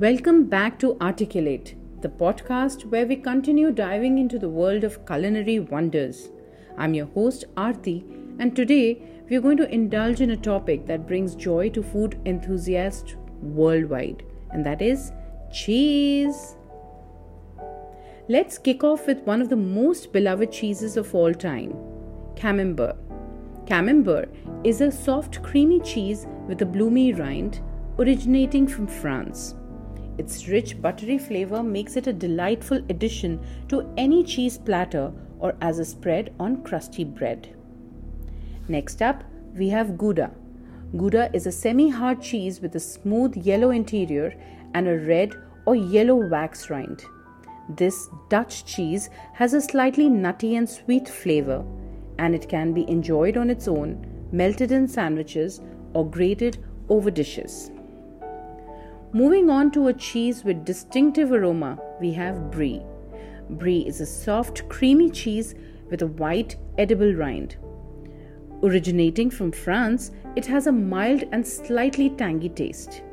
Welcome back to Aarticulate, the podcast where we continue diving into the world of culinary wonders. I'm your host, Aarti, and today we are going to indulge in a topic that brings joy to food enthusiasts worldwide, and that is cheese. Let's kick off with one of the most beloved cheeses of all time Camembert. Camembert is a soft, creamy cheese with a bloomy rind originating from France. Its rich, buttery flavor makes it a delightful addition to any cheese platter or as a spread on crusty bread. Next up, we have Gouda. Gouda is a semi hard cheese with a smooth yellow interior and a red or yellow wax rind. This Dutch cheese has a slightly nutty and sweet flavor, and it can be enjoyed on its own, melted in sandwiches, or grated over dishes. Moving on to a cheese with distinctive aroma, we have Brie. Brie is a soft, creamy cheese with a white, edible rind. Originating from France, it has a mild and slightly tangy taste.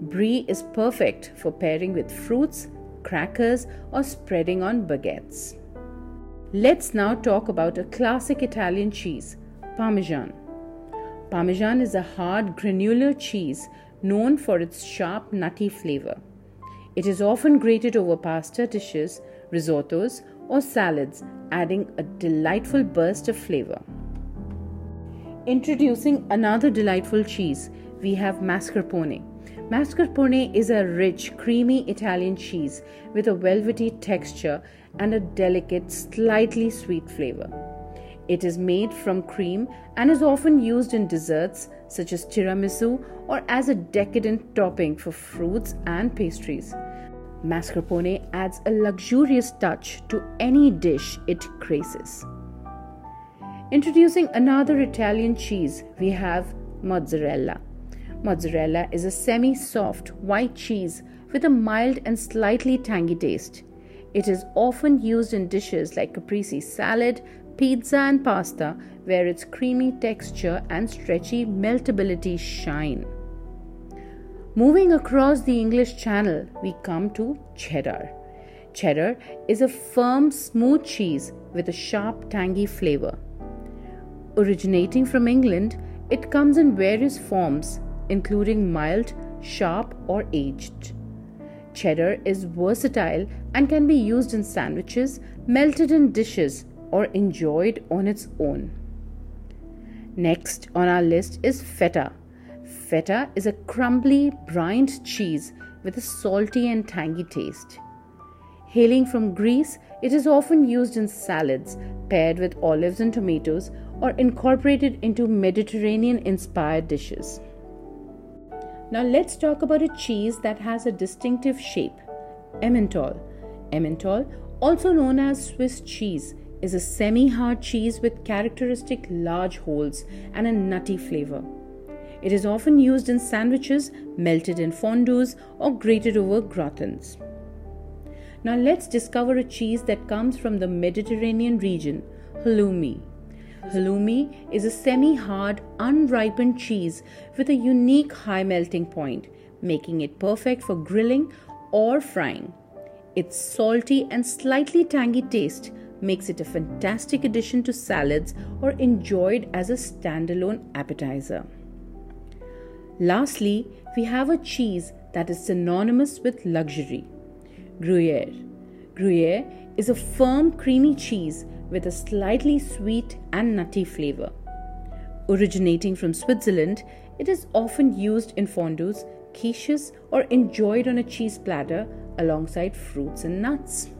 Brie is perfect for pairing with fruits, crackers, or spreading on baguettes. Let's now talk about a classic Italian cheese, Parmesan. Parmesan is a hard granular cheese known for its sharp, nutty flavor. It is often grated over pasta dishes, risottos, or salads, adding a delightful burst of flavor. Introducing another delightful cheese, we have mascarpone. Mascarpone is a rich, creamy Italian cheese with a velvety texture and a delicate, slightly sweet flavor. It is made from cream and is often used in desserts such as tiramisu or as a decadent topping for fruits and pastries. Mascarpone adds a luxurious touch to any dish it graces. Introducing another Italian cheese, we have mozzarella. Mozzarella is a semi soft white cheese with a mild and slightly tangy taste. It is often used in dishes like caprese salad, pizza, and pasta, where its creamy texture and stretchy meltability shine. Moving across the English Channel, we come to cheddar. Cheddar is a firm, smooth cheese with a sharp, tangy flavor. Originating from England, it comes in various forms, including mild, sharp, or aged. Cheddar is versatile and can be used in sandwiches, melted in dishes, or enjoyed on its own. Next on our list is feta. Feta is a crumbly, brined cheese with a salty and tangy taste. Hailing from Greece, it is often used in salads, paired with olives and tomatoes, or incorporated into Mediterranean inspired dishes. Now, let's talk about a cheese that has a distinctive shape Emmental. Emmental, also known as Swiss cheese, is a semi hard cheese with characteristic large holes and a nutty flavor. It is often used in sandwiches, melted in fondues, or grated over gratins. Now let's discover a cheese that comes from the Mediterranean region, halloumi. Halloumi is a semi hard, unripened cheese with a unique high melting point, making it perfect for grilling or frying. Its salty and slightly tangy taste makes it a fantastic addition to salads or enjoyed as a standalone appetizer. Lastly, we have a cheese that is synonymous with luxury Gruyere. Gruyere is a firm, creamy cheese with a slightly sweet and nutty flavor. Originating from Switzerland, it is often used in fondues, quiches, or enjoyed on a cheese platter alongside fruits and nuts.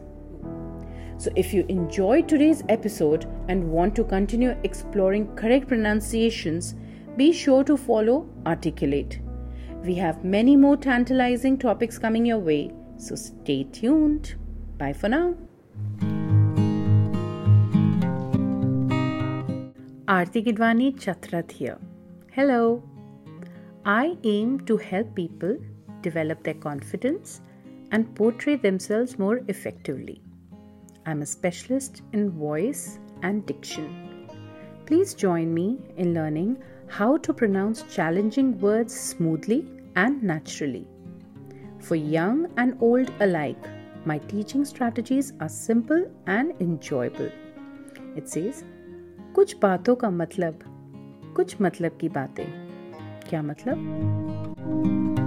So, if you enjoyed today's episode and want to continue exploring correct pronunciations, be sure to follow Aarticulate. We have many more tantalizing topics coming your way, so stay tuned. Bye for now. Aarti Gidwani Chatrat here. Hello. I aim to help people develop their confidence and portray themselves more effectively. I'm a specialist in voice and diction. Please join me in learning how to pronounce challenging words smoothly and naturally. For young and old alike, my teaching strategies are simple and enjoyable. It says, कुछ बातों का मतलब कुछ मतलब की बातें क्या मतलब